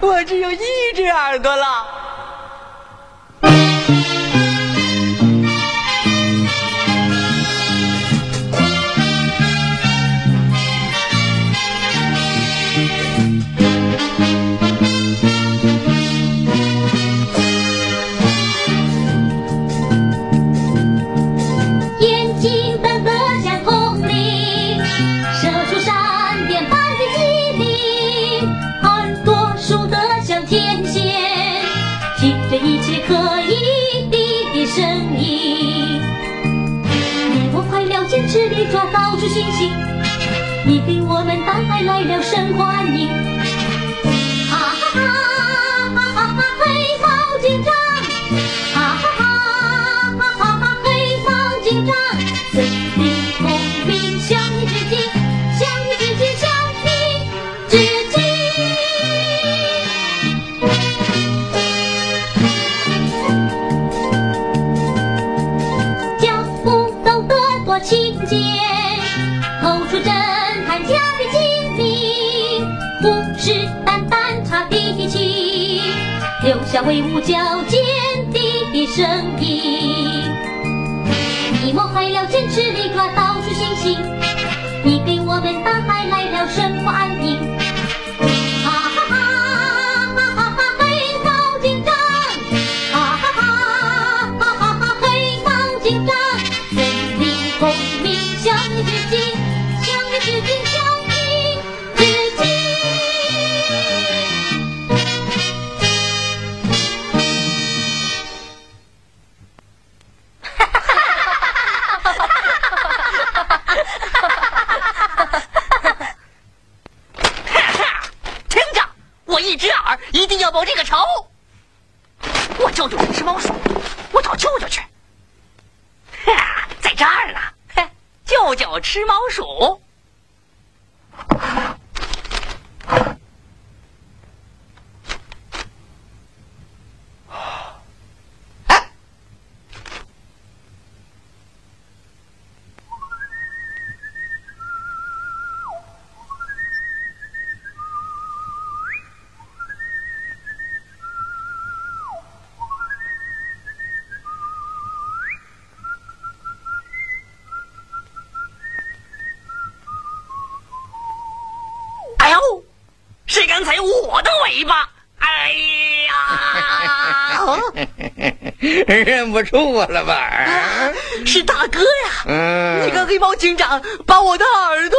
我只有一只耳朵了。得多勤俭，透出侦探家的精明，虎视眈眈查敌情，留下威武矫健的声音。你谋害了，坚持里抓到处星星，你给我们大海来了生活安宁。谁敢踩我的尾巴？哎呀！认不出我了吧？啊是大哥呀！嗯，那个黑猫警长把我的耳朵，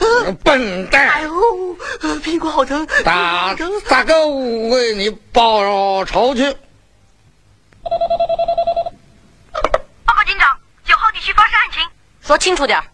呃笨哎蛋！呦，呃屁股好疼，大屁股好疼大哥为你报仇去。报告警长，九号地区发生案情。说清楚点儿。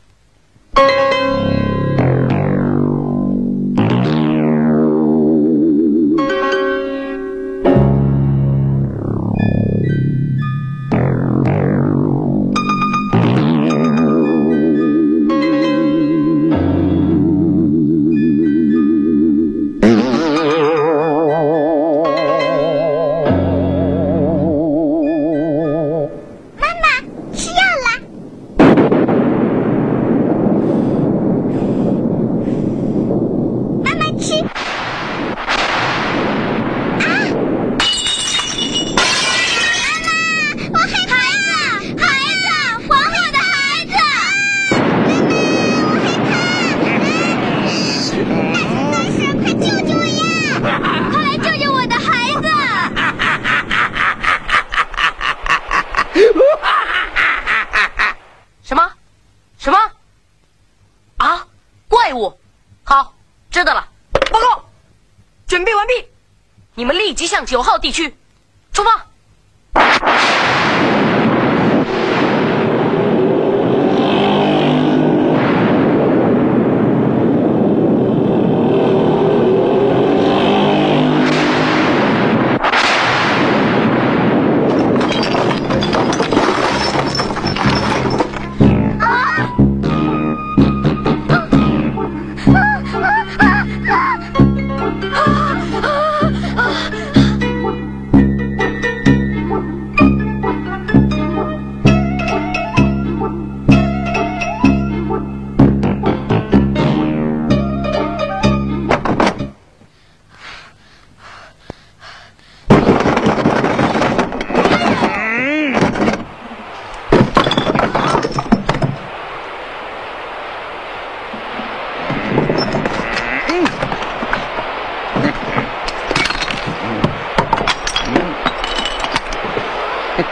向九号地区。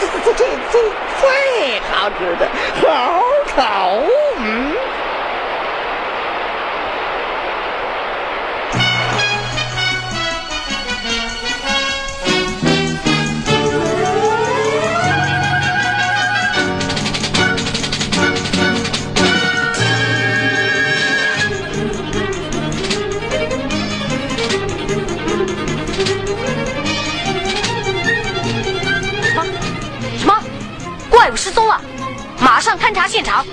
这这这这最好吃的好炒，嗯。上勘察现场。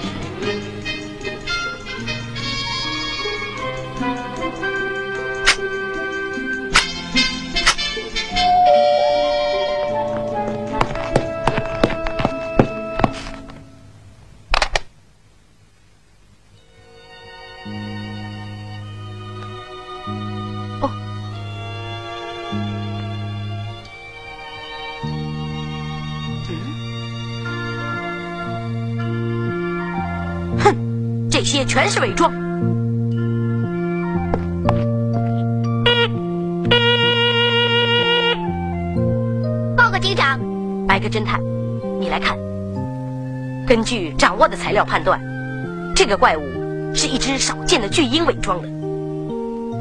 些全是伪装。报告警长，白鸽侦探，你来看。根据掌握的材料判断，这个怪物是一只少见的巨鹰伪装的。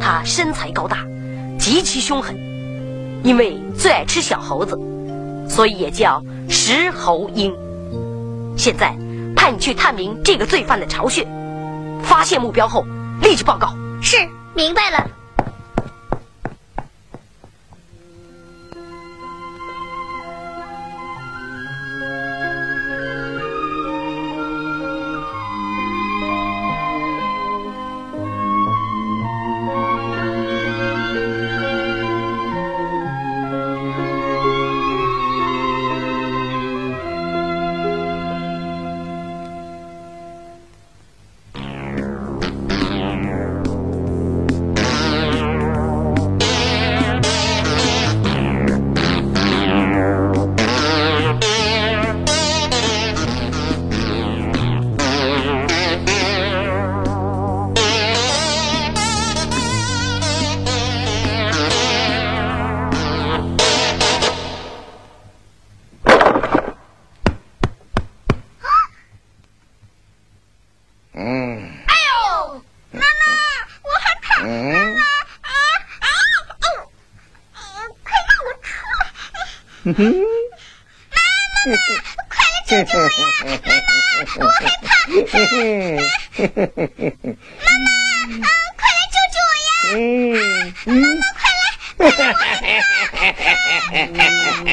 它身材高大，极其凶狠，因为最爱吃小猴子，所以也叫石猴鹰。现在派你去探明这个罪犯的巢穴，发现目标后立即报告。是明白了。出来！妈妈，快来救救我呀！妈妈，我害怕。妈妈，啊，快来救救我呀！嗯妈妈，快来！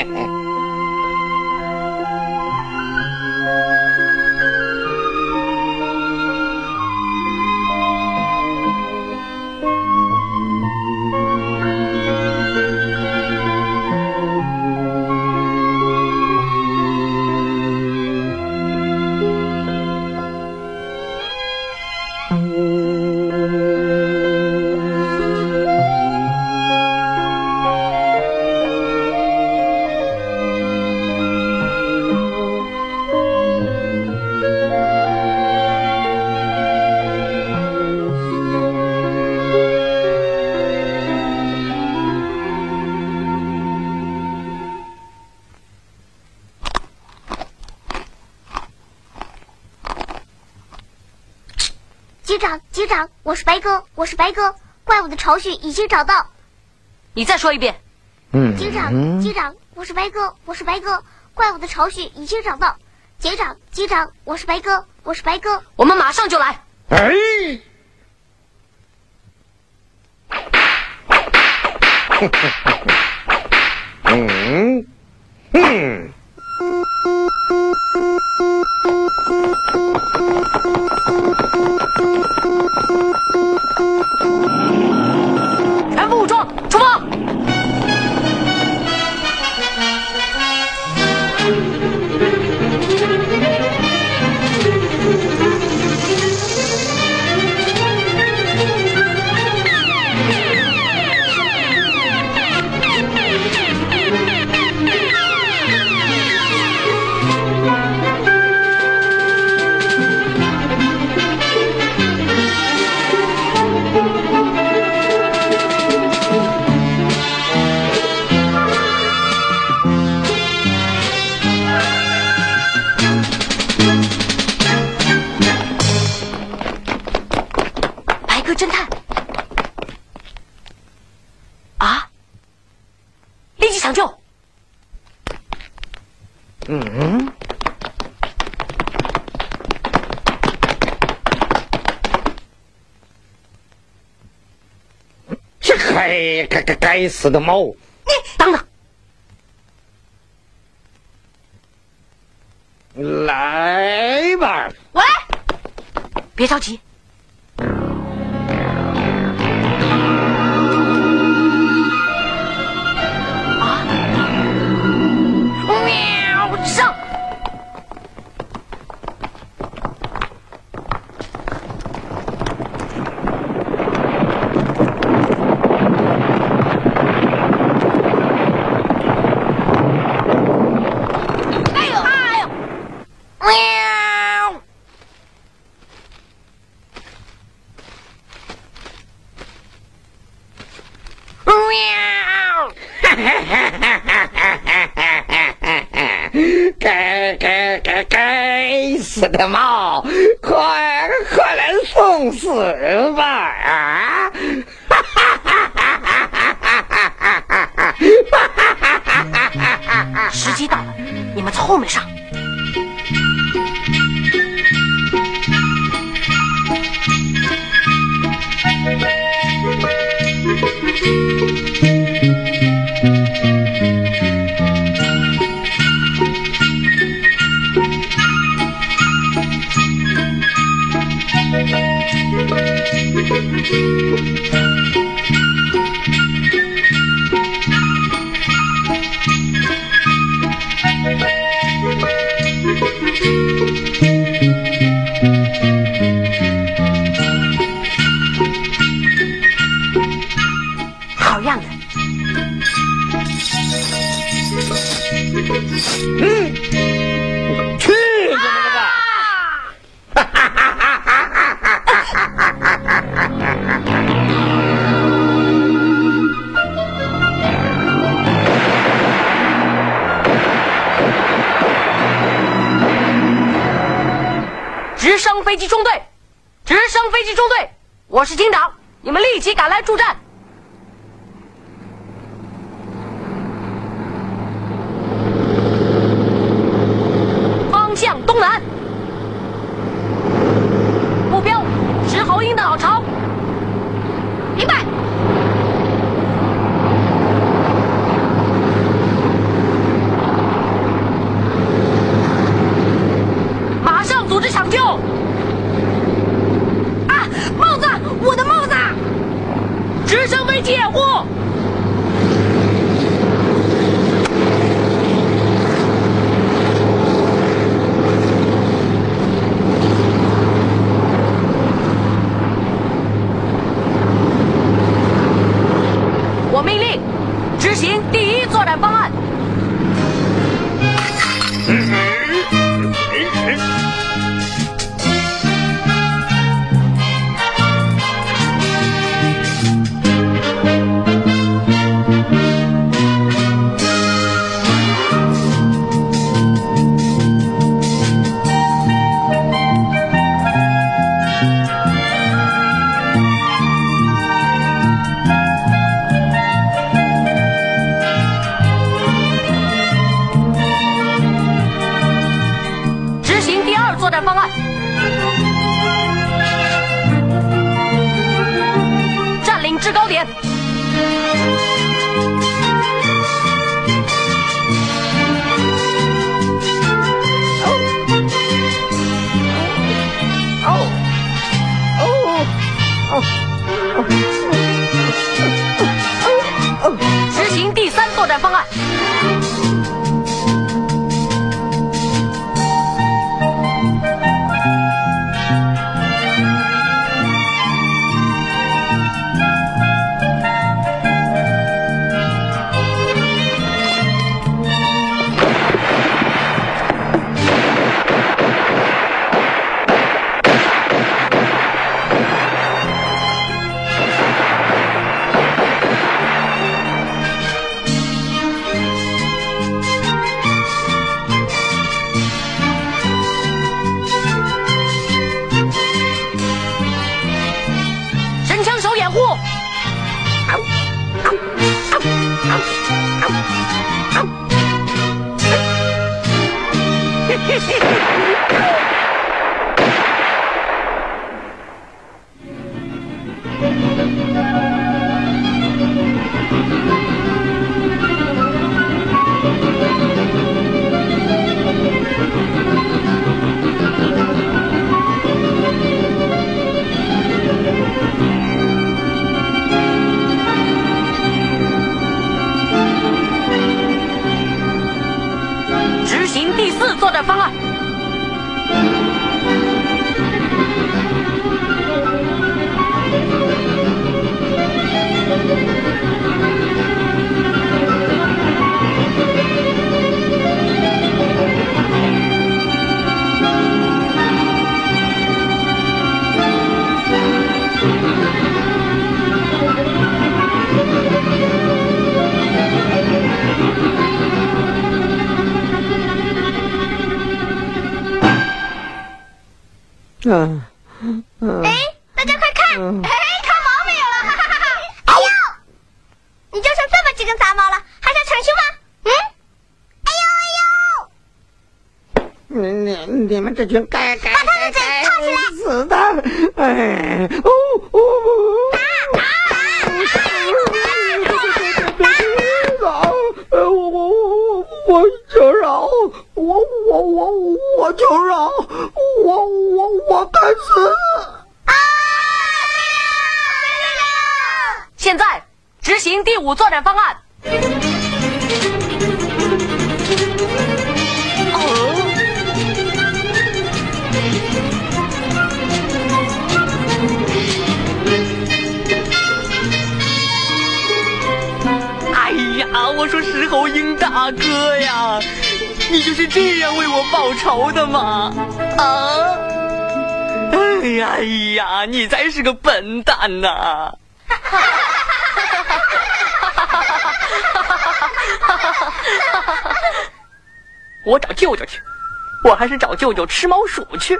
局我是白鸽，我是白鸽，怪物的巢穴已经找到。你再说一遍。嗯警长，警长，我是白鸽，我是白鸽，怪物的巢穴已经找到。警长，警长，我是白鸽，我是白鸽，我们马上就来。哎，嗯嗯，嗯，这该该该该死的猫！你等等，来吧，我来。别着急，我的猫，快快来送死人吧！啊！哈哈哈哈哈哈时机到了，你们从后面上。们立即赶来助战。方向东南，目标石猴鹰的老巢。明白。马上组织抢救！啊，帽子，我的帽子！借货。执作战方案。四作战方案。嗯，哎，大家快看，哎，长毛没有了，哈哈哈哈！哎呦，你就剩这么几根杂毛了，还想逞凶吗？嗯？哎呦哎呦！你你你们这群该该把他的嘴该套起来死的！哎，哦哦！我我我我我求饶！我我我我求饶！我该死！现在执行第五作战方案。哦哎呀，我说石猴鹰大哥呀，你就是这样为我报仇的吗？啊！哎呀哎呀，你才是个笨蛋呐、我找舅舅去，我还是找舅舅吃猫鼠去。